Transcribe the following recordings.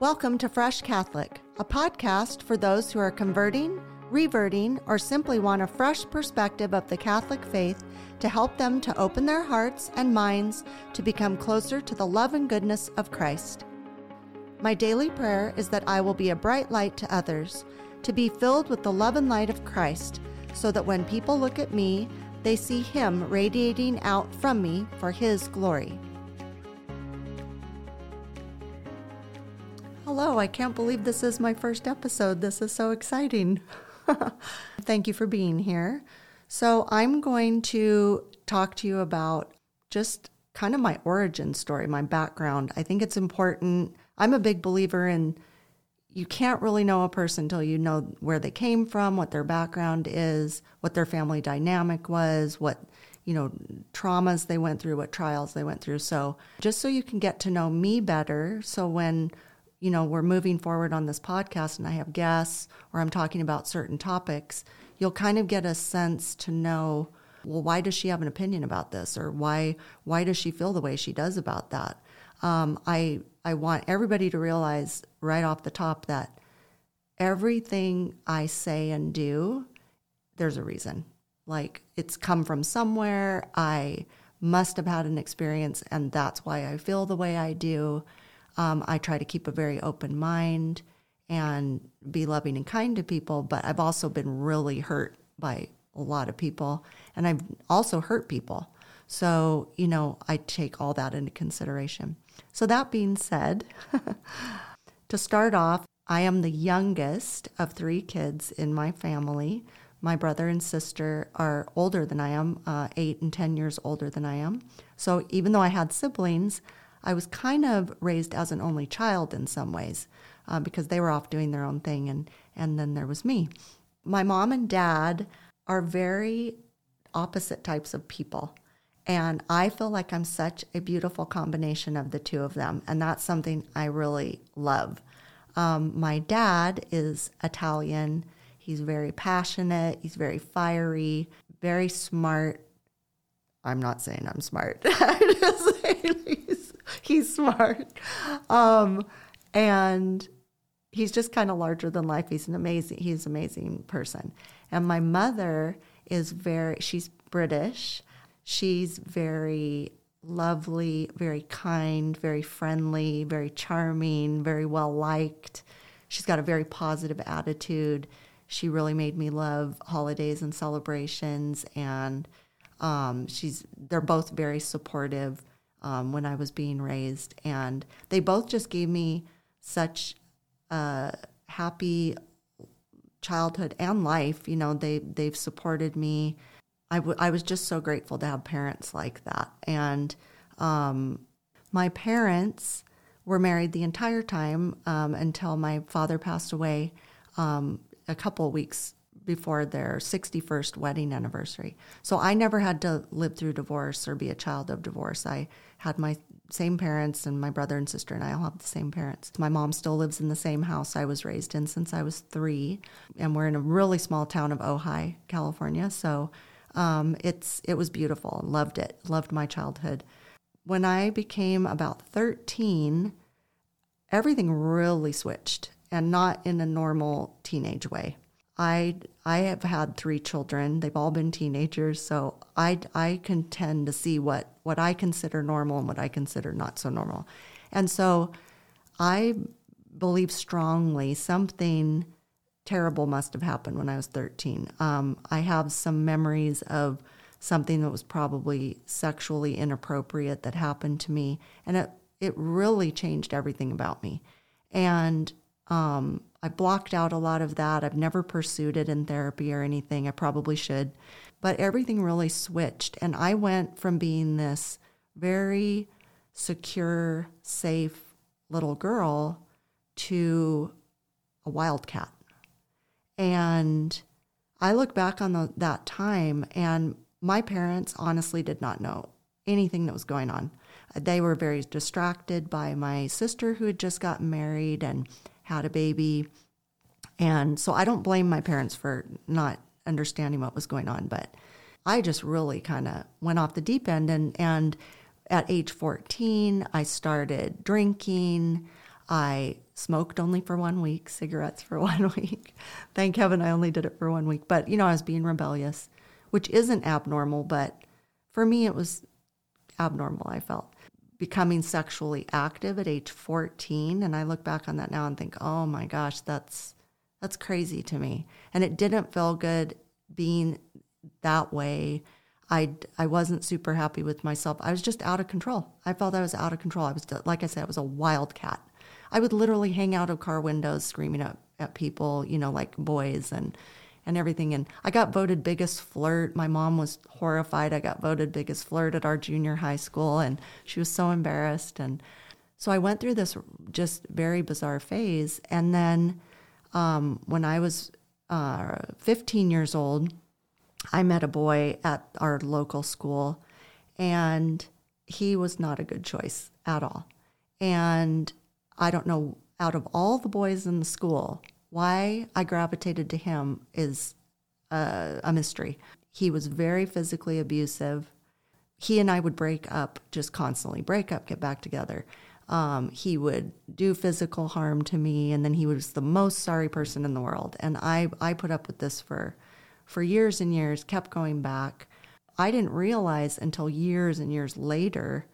Welcome to Fresh Catholic, a podcast for those who are converting, reverting, or simply want a fresh perspective of the Catholic faith to help them to open their hearts and minds to become closer to the love and goodness of Christ. My daily prayer is that I will be a bright light to others, to be filled with the love and light of Christ, so that when people look at me, they see Him radiating out from me for His glory. Hello, I can't believe this is my first episode. This is so exciting. Thank you for being here. So, I'm going to talk to you about just kind of my origin story, my background. I think it's important. I'm a big believer in you can't really know a person until you know where they came from, what their background is, what their family dynamic was, what you know traumas they went through, what trials they went through. So, just so you can get to know me better, so when you know, we're moving forward on this podcast and I have guests or I'm talking about certain topics, you'll kind of get a sense to know, well, why does she have an opinion about this? Or why, why does she feel the way she does about that? Um, I, I want everybody to realize right off the top that everything I say and do, there's a reason. Like it's come from somewhere. I must have had an experience, and that's why I feel the way I do. Um, I try to keep a very open mind and be loving and kind to people, but I've also been really hurt by a lot of people, and I've also hurt people. So, you know, I take all that into consideration. So, that being said, to start off, I am the youngest of three kids in my family. My brother and sister are older than I am, uh, eight and 10 years older than I am. So, even though I had siblings, I was kind of raised as an only child in some ways uh, because they were off doing their own thing, and, and then there was me. My mom and dad are very opposite types of people. And I feel like I'm such a beautiful combination of the two of them. And that's something I really love. Um, my dad is Italian. He's very passionate, he's very fiery, very smart. I'm not saying I'm smart. I'm just saying he's he's smart. Um, and he's just kind of larger than life. He's an amazing, he's an amazing person. And my mother is very, she's British. She's very lovely, very kind, very friendly, very charming, very well liked. She's got a very positive attitude. She really made me love holidays and celebrations, and um, she's they're both very supportive um, when I was being raised. And they both just gave me such a happy childhood and life. You know, they, they've supported me. I, w- I was just so grateful to have parents like that. And um, my parents were married the entire time um, until my father passed away um, a couple weeks before their 61st wedding anniversary. So I never had to live through divorce or be a child of divorce. I had my same parents, and my brother and sister and I all have the same parents. My mom still lives in the same house I was raised in since I was three, and we're in a really small town of Ojai, California. So um, it's it was beautiful. Loved it. Loved my childhood. When I became about 13, everything really switched, and not in a normal teenage way. I I have had three children. They've all been teenagers, so I I can tend to see what what I consider normal and what I consider not so normal. And so I believe strongly something terrible must have happened when I was 13. Um, I have some memories of something that was probably sexually inappropriate that happened to me, and it it really changed everything about me. And um, I blocked out a lot of that. I've never pursued it in therapy or anything. I probably should. But everything really switched. And I went from being this very secure, safe little girl to a wildcat. And I look back on the, that time, and my parents honestly did not know anything that was going on. They were very distracted by my sister who had just gotten married and had a baby. And so I don't blame my parents for not understanding what was going on, but I just really kind of went off the deep end. And, and at age 14, I started drinking. I smoked only for one week, cigarettes for one week. Thank heaven I only did it for one week. But, you know, I was being rebellious, which isn't abnormal, but for me, it was abnormal, I felt. Becoming sexually active at age 14. And I look back on that now and think, oh my gosh, that's. That's crazy to me. And it didn't feel good being that way. I, I wasn't super happy with myself. I was just out of control. I felt I was out of control. I was, like I said, I was a wildcat. I would literally hang out of car windows screaming at, at people, you know, like boys and and everything. And I got voted biggest flirt. My mom was horrified. I got voted biggest flirt at our junior high school, and she was so embarrassed. And so I went through this just very bizarre phase. And then um, when I was uh, 15 years old, I met a boy at our local school, and he was not a good choice at all. And I don't know, out of all the boys in the school, why I gravitated to him is a, a mystery. He was very physically abusive. He and I would break up just constantly break up, get back together. Um, he would do physical harm to me, and then he was the most sorry person in the world. And I, I put up with this for, for years and years, kept going back. I didn't realize until years and years later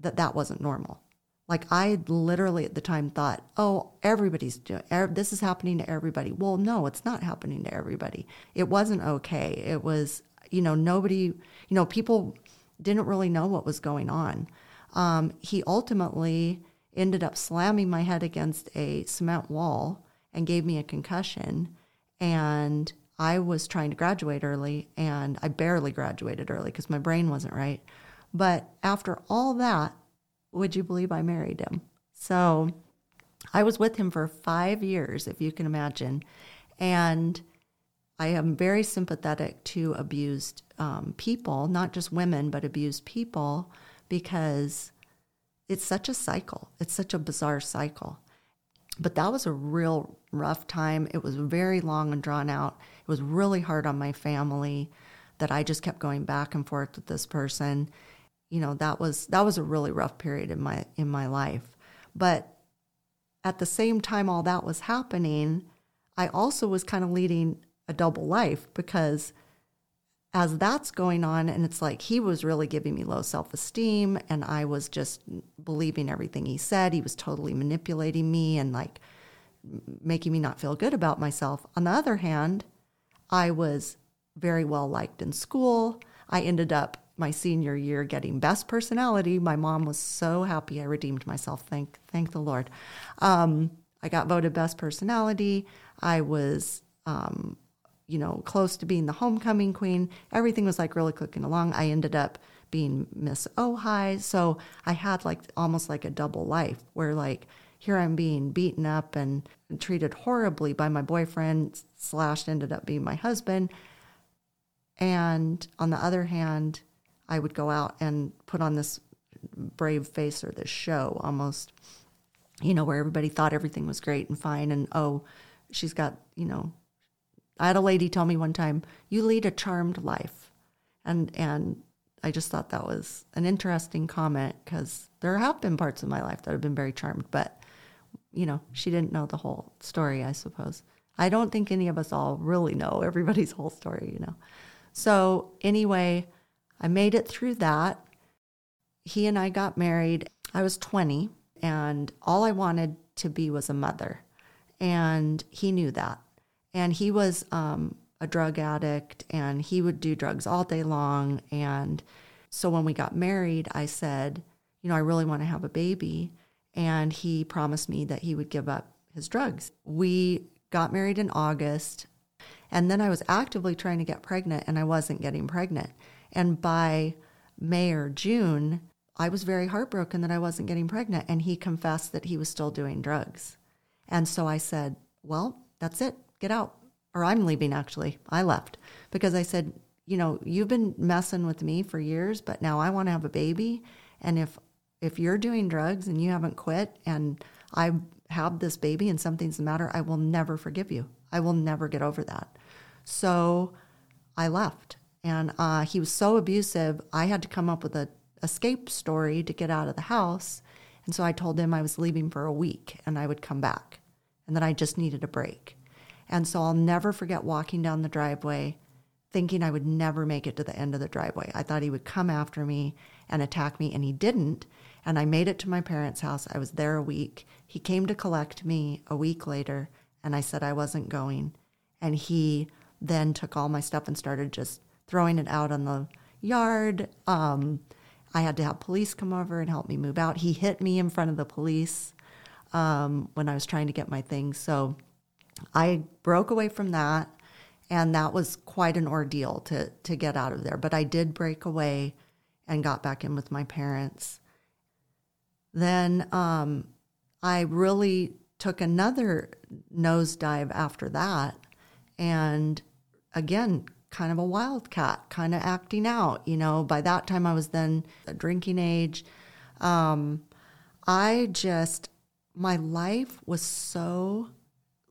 that that wasn't normal. Like I literally at the time thought, oh, everybody's doing this is happening to everybody. Well, no, it's not happening to everybody. It wasn't okay. It was, you know, nobody, you know, people didn't really know what was going on. Um, he ultimately ended up slamming my head against a cement wall and gave me a concussion. And I was trying to graduate early, and I barely graduated early because my brain wasn't right. But after all that, would you believe I married him? So I was with him for five years, if you can imagine. And I am very sympathetic to abused um, people, not just women, but abused people, because it's such a cycle. It's such a bizarre cycle. But that was a real rough time. It was very long and drawn out. It was really hard on my family that I just kept going back and forth with this person you know that was that was a really rough period in my in my life. But at the same time all that was happening i also was kind of leading a double life because as that's going on and it's like he was really giving me low self-esteem and i was just believing everything he said. He was totally manipulating me and like making me not feel good about myself. On the other hand i was very well liked in school. I ended up my senior year getting best personality. My mom was so happy I redeemed myself. Thank thank the Lord. Um, I got voted best personality. I was um, you know, close to being the homecoming queen. Everything was like really clicking along. I ended up being Miss Ojai. So I had like almost like a double life where like here I'm being beaten up and treated horribly by my boyfriend slash ended up being my husband. And on the other hand, I would go out and put on this brave face or this show almost, you know, where everybody thought everything was great and fine. And oh, she's got, you know, I had a lady tell me one time, you lead a charmed life. And, and I just thought that was an interesting comment because there have been parts of my life that have been very charmed, but, you know, she didn't know the whole story, I suppose. I don't think any of us all really know everybody's whole story, you know. So, anyway, I made it through that. He and I got married. I was 20, and all I wanted to be was a mother. And he knew that. And he was um, a drug addict, and he would do drugs all day long. And so when we got married, I said, You know, I really want to have a baby. And he promised me that he would give up his drugs. We got married in August. And then I was actively trying to get pregnant, and I wasn't getting pregnant. And by May or June, I was very heartbroken that I wasn't getting pregnant. And he confessed that he was still doing drugs. And so I said, Well, that's it. Get out. Or I'm leaving, actually. I left because I said, You know, you've been messing with me for years, but now I want to have a baby. And if if you're doing drugs and you haven't quit and I have this baby and something's the matter, I will never forgive you. I will never get over that. So I left. And uh, he was so abusive, I had to come up with a escape story to get out of the house. And so I told him I was leaving for a week and I would come back and that I just needed a break. And so I'll never forget walking down the driveway thinking I would never make it to the end of the driveway. I thought he would come after me and attack me, and he didn't. And I made it to my parents' house. I was there a week. He came to collect me a week later, and I said I wasn't going. And he then took all my stuff and started just throwing it out on the yard. Um, I had to have police come over and help me move out. He hit me in front of the police um, when I was trying to get my things. So I broke away from that, and that was quite an ordeal to to get out of there. But I did break away and got back in with my parents. Then um, I really took another nosedive after that, and again, kind of a wildcat, kind of acting out. You know, by that time I was then a drinking age. Um, I just, my life was so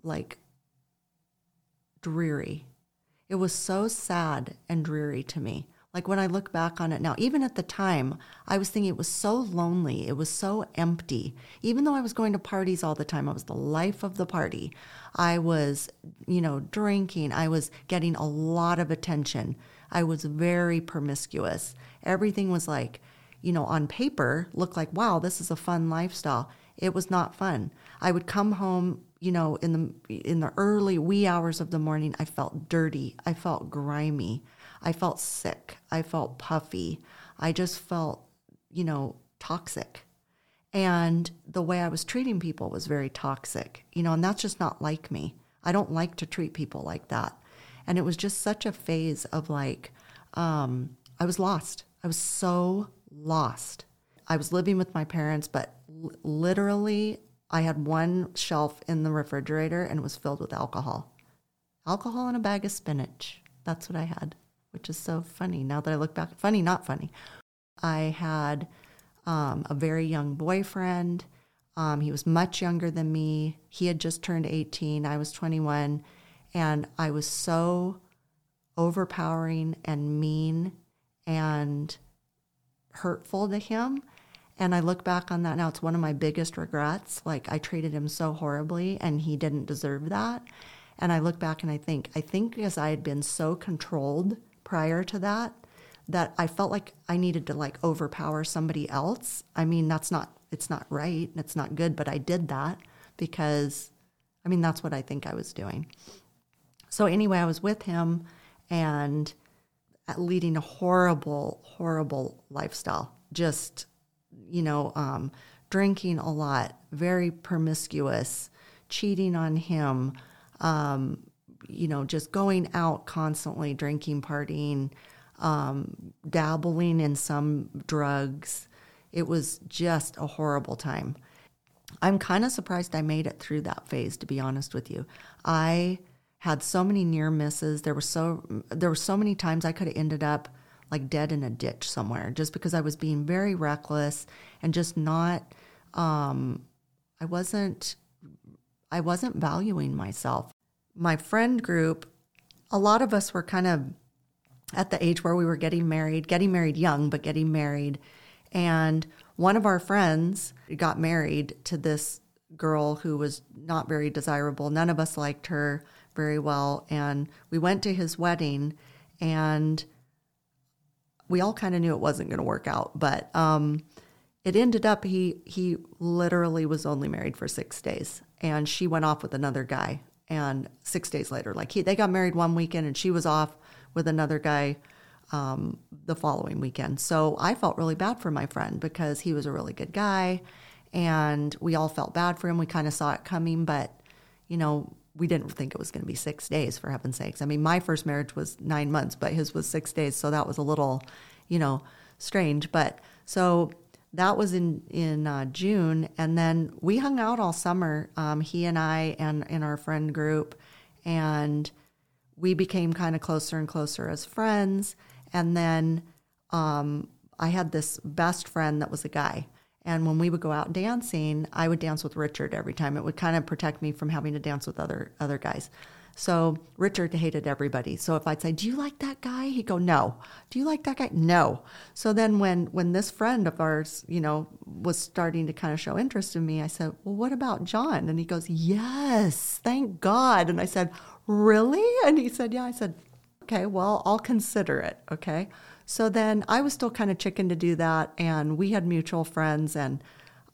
like dreary. It was so sad and dreary to me. Like when I look back on it now, even at the time, I was thinking it was so lonely. It was so empty. Even though I was going to parties all the time, I was the life of the party. I was, you know, drinking. I was getting a lot of attention. I was very promiscuous. Everything was like, you know, on paper, looked like, wow, this is a fun lifestyle. It was not fun. I would come home you know, in the in the early wee hours of the morning, I felt dirty. I felt grimy. I felt sick. I felt puffy. I just felt, you know, toxic. And the way I was treating people was very toxic, you know, and that's just not like me. I don't like to treat people like that. And it was just such a phase of like, um, I was lost. I was so lost. I was living with my parents, but l- literally I had one shelf in the refrigerator and it was filled with alcohol. Alcohol and a bag of spinach. That's what I had, which is so funny now that I look back. Funny, not funny. I had um, a very young boyfriend. Um, he was much younger than me. He had just turned 18. I was 21. And I was so overpowering and mean and hurtful to him and I look back on that now, it's one of my biggest regrets. Like, I treated him so horribly and he didn't deserve that. And I look back and I think, I think because I had been so controlled prior to that, that I felt like I needed to like overpower somebody else. I mean, that's not, it's not right. and It's not good, but I did that because, I mean, that's what I think I was doing. So, anyway, I was with him and leading a horrible, horrible lifestyle. Just you know, um, drinking a lot, very promiscuous, cheating on him, um, you know, just going out constantly, drinking, partying, um, dabbling in some drugs. It was just a horrible time. I'm kind of surprised I made it through that phase, to be honest with you. I had so many near misses. There were so there were so many times I could have ended up like dead in a ditch somewhere just because I was being very reckless and just not um, I wasn't I wasn't valuing myself. My friend group, a lot of us were kind of at the age where we were getting married, getting married young, but getting married. And one of our friends got married to this girl who was not very desirable. None of us liked her very well. And we went to his wedding and we all kind of knew it wasn't going to work out, but um, it ended up he he literally was only married for six days, and she went off with another guy. And six days later, like he they got married one weekend, and she was off with another guy um, the following weekend. So I felt really bad for my friend because he was a really good guy, and we all felt bad for him. We kind of saw it coming, but you know we didn't think it was going to be six days for heaven's sakes. I mean, my first marriage was nine months, but his was six days, so that was a little, you know, strange. But so that was in in uh, June, and then we hung out all summer. Um, he and I and in our friend group, and we became kind of closer and closer as friends. And then um, I had this best friend that was a guy, and when we would go out dancing, I would dance with Richard every time. It would kind of protect me from having to dance with other other guys. So Richard hated everybody. So if I'd say, "Do you like that guy?" He'd go, "No." "Do you like that guy?" "No." So then when when this friend of ours, you know, was starting to kind of show interest in me, I said, "Well, what about John?" And he goes, "Yes, thank God." And I said, "Really?" And he said, "Yeah." I said, "Okay, well, I'll consider it." Okay. So then I was still kind of chicken to do that, and we had mutual friends, and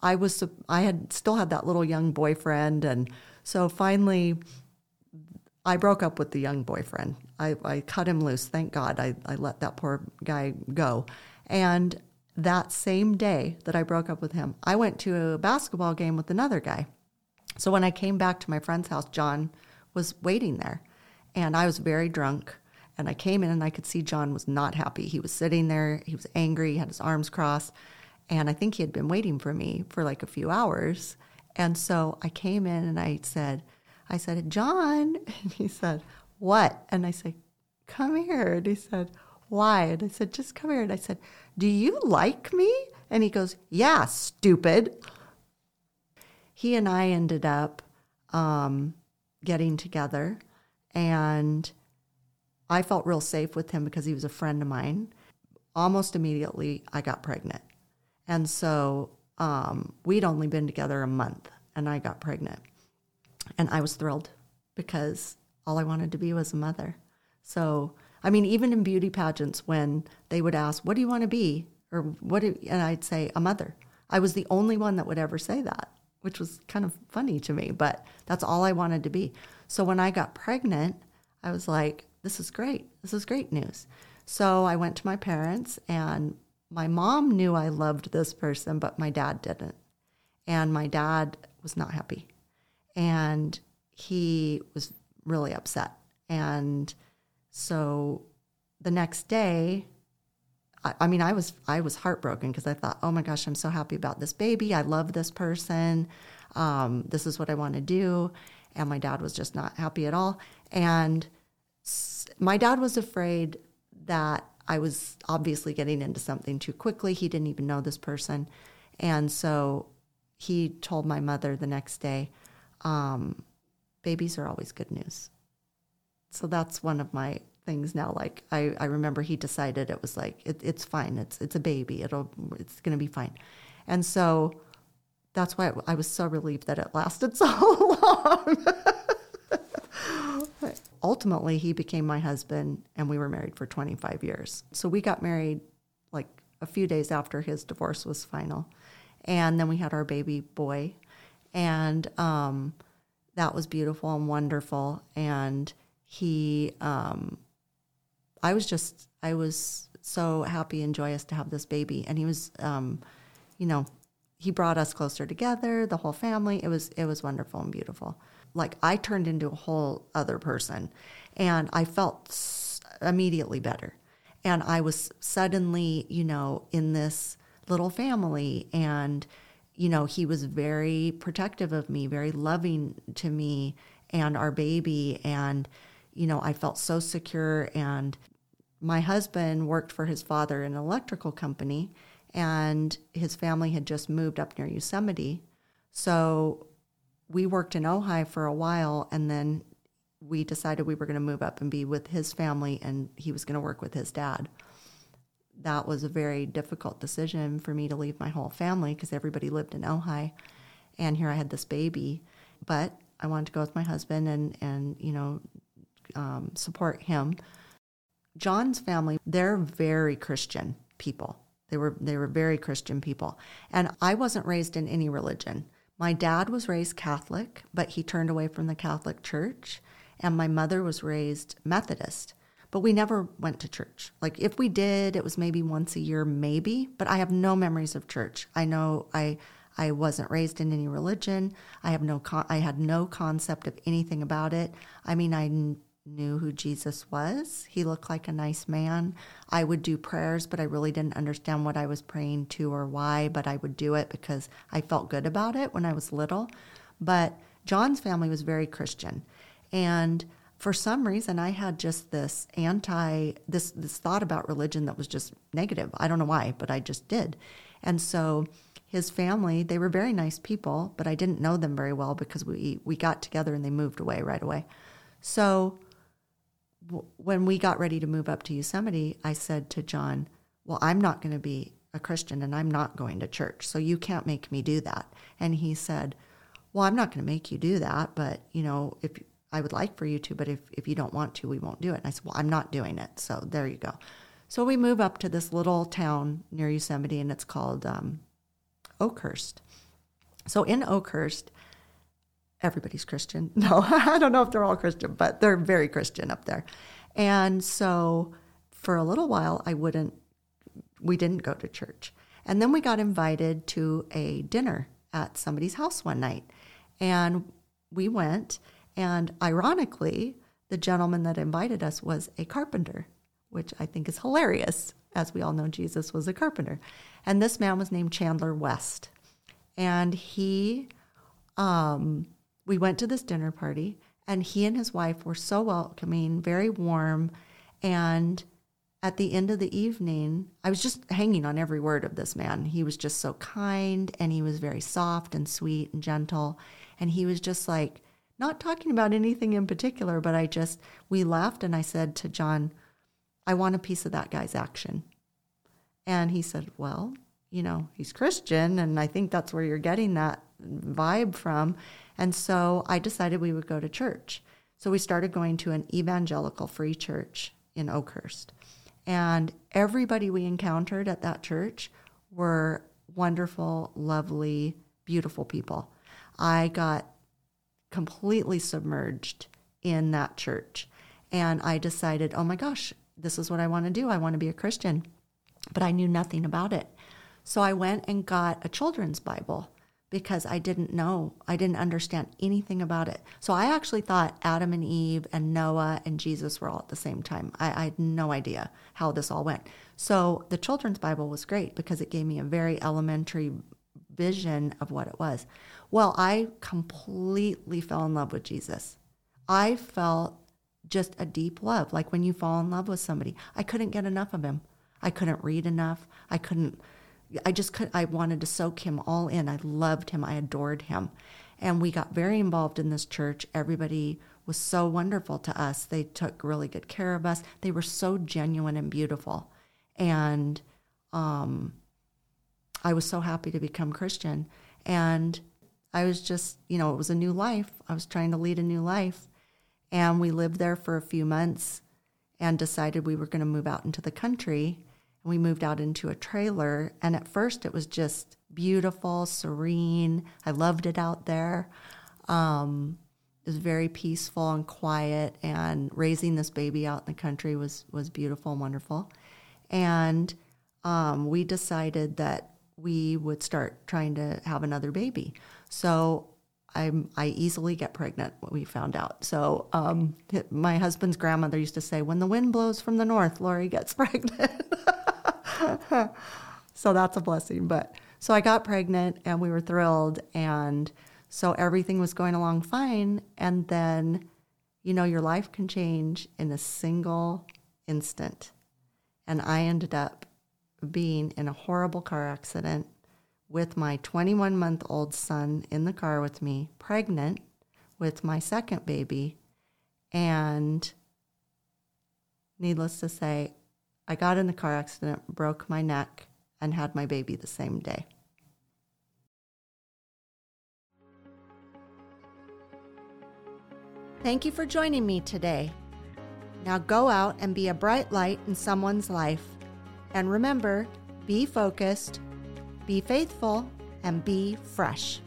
I was I had still had that little young boyfriend, and so finally I broke up with the young boyfriend. I, I cut him loose. Thank God I, I let that poor guy go. And that same day that I broke up with him, I went to a basketball game with another guy. So when I came back to my friend's house, John was waiting there. And I was very drunk. And I came in and I could see John was not happy. He was sitting there, he was angry, he had his arms crossed. And I think he had been waiting for me for like a few hours. And so I came in and I said, I said, John. And he said, What? And I said, Come here. And he said, Why? And I said, Just come here. And I said, Do you like me? And he goes, Yeah, stupid. He and I ended up um, getting together, and I felt real safe with him because he was a friend of mine. Almost immediately, I got pregnant. And so um, we'd only been together a month, and I got pregnant. And I was thrilled because all I wanted to be was a mother. So, I mean, even in beauty pageants, when they would ask, What do you want to be? Or what, and I'd say, A mother. I was the only one that would ever say that, which was kind of funny to me, but that's all I wanted to be. So when I got pregnant, I was like, This is great. This is great news. So I went to my parents, and my mom knew I loved this person, but my dad didn't. And my dad was not happy and he was really upset. And so the next day, I, I mean, I was I was heartbroken because I thought, oh my gosh, I'm so happy about this baby. I love this person. Um, this is what I want to do. And my dad was just not happy at all. And my dad was afraid that I was obviously getting into something too quickly. He didn't even know this person. And so he told my mother the next day, um, babies are always good news. So that's one of my things now. Like I, I remember he decided it was like it, it's fine. It's it's a baby. It'll it's to be fine. And so that's why I was so relieved that it lasted so long. Ultimately, he became my husband, and we were married for 25 years. So we got married like a few days after his divorce was final. And then we had our baby boy, and um, that was beautiful and wonderful. And he, um, I was just, I was so happy and joyous to have this baby, and he was, um, you know, he brought us closer together, the whole family. It was, it was wonderful and beautiful. Like I turned into a whole other person, and I felt immediately better. And I was suddenly, you know, in this little family and you know, he was very protective of me, very loving to me and our baby. And, you know, I felt so secure. And my husband worked for his father in an electrical company, and his family had just moved up near Yosemite. So we worked in Ojai for a while, and then we decided we were going to move up and be with his family, and he was going to work with his dad that was a very difficult decision for me to leave my whole family because everybody lived in Ojai, and here I had this baby. But I wanted to go with my husband and and you know um, support him. John's family, they're very Christian people. They were they were very Christian people, and I wasn't raised in any religion. My dad was raised Catholic, but he turned away from the Catholic Church, and my mother was raised Methodist but we never went to church. Like if we did, it was maybe once a year, maybe, but I have no memories of church. I know I I wasn't raised in any religion. I have no con- I had no concept of anything about it. I mean, I knew who Jesus was. He looked like a nice man. I would do prayers, but I really didn't understand what I was praying to or why, but I would do it because I felt good about it when I was little. But John's family was very Christian. And for some reason I had just this anti this this thought about religion that was just negative. I don't know why, but I just did. And so his family, they were very nice people, but I didn't know them very well because we we got together and they moved away right away. So when we got ready to move up to Yosemite, I said to John, Well, I'm not going to be a Christian and I'm not going to church. So you can't make me do that. And he said, Well, I'm not going to make you do that. But, you know, if I would like for you to, but if, if you don't want to, we won't do it. And I said, Well, I'm not doing it. So there you go. So we move up to this little town near Yosemite and it's called um, Oakhurst. So in Oakhurst, everybody's Christian. No, I don't know if they're all Christian, but they're very Christian up there. And so for a little while, I wouldn't, we didn't go to church. And then we got invited to a dinner at somebody's house one night. And we went, and ironically, the gentleman that invited us was a carpenter, which I think is hilarious. As we all know, Jesus was a carpenter. And this man was named Chandler West. And he, um, we went to this dinner party, and he and his wife were so welcoming, very warm. And at the end of the evening, I was just hanging on every word of this man. He was just so kind, and he was very soft and sweet and gentle. And he was just like, not talking about anything in particular, but I just, we laughed, and I said to John, I want a piece of that guy's action. And he said, Well, you know, he's Christian, and I think that's where you're getting that vibe from. And so I decided we would go to church. So we started going to an evangelical free church in Oakhurst. And everybody we encountered at that church were wonderful, lovely, beautiful people. I got completely submerged in that church. And I decided, oh my gosh, this is what I want to do. I want to be a Christian. But I knew nothing about it. So I went and got a children's Bible because I didn't know, I didn't understand anything about it. So I actually thought Adam and Eve and Noah and Jesus were all at the same time. I, I had no idea how this all went. So the children's Bible was great because it gave me a very elementary vision of what it was. Well, I completely fell in love with Jesus. I felt just a deep love, like when you fall in love with somebody. I couldn't get enough of him. I couldn't read enough. I couldn't I just could, I wanted to soak him all in. I loved him. I adored him. And we got very involved in this church. Everybody was so wonderful to us. They took really good care of us. They were so genuine and beautiful. And um, I was so happy to become Christian. And I was just, you know, it was a new life. I was trying to lead a new life. And we lived there for a few months and decided we were going to move out into the country and we moved out into a trailer. And at first, it was just beautiful, serene. I loved it out there. Um, it was very peaceful and quiet. And raising this baby out in the country was was beautiful and wonderful. And um, we decided that we would start trying to have another baby. So I'm, I easily get pregnant, we found out. So um, my husband's grandmother used to say, when the wind blows from the north, Lori gets pregnant. so that's a blessing. But so I got pregnant and we were thrilled. And so everything was going along fine. And then, you know, your life can change in a single instant. And I ended up being in a horrible car accident with my 21 month old son in the car with me, pregnant with my second baby. And needless to say, I got in the car accident, broke my neck, and had my baby the same day. Thank you for joining me today. Now go out and be a bright light in someone's life. And remember, be focused, be faithful, and be fresh.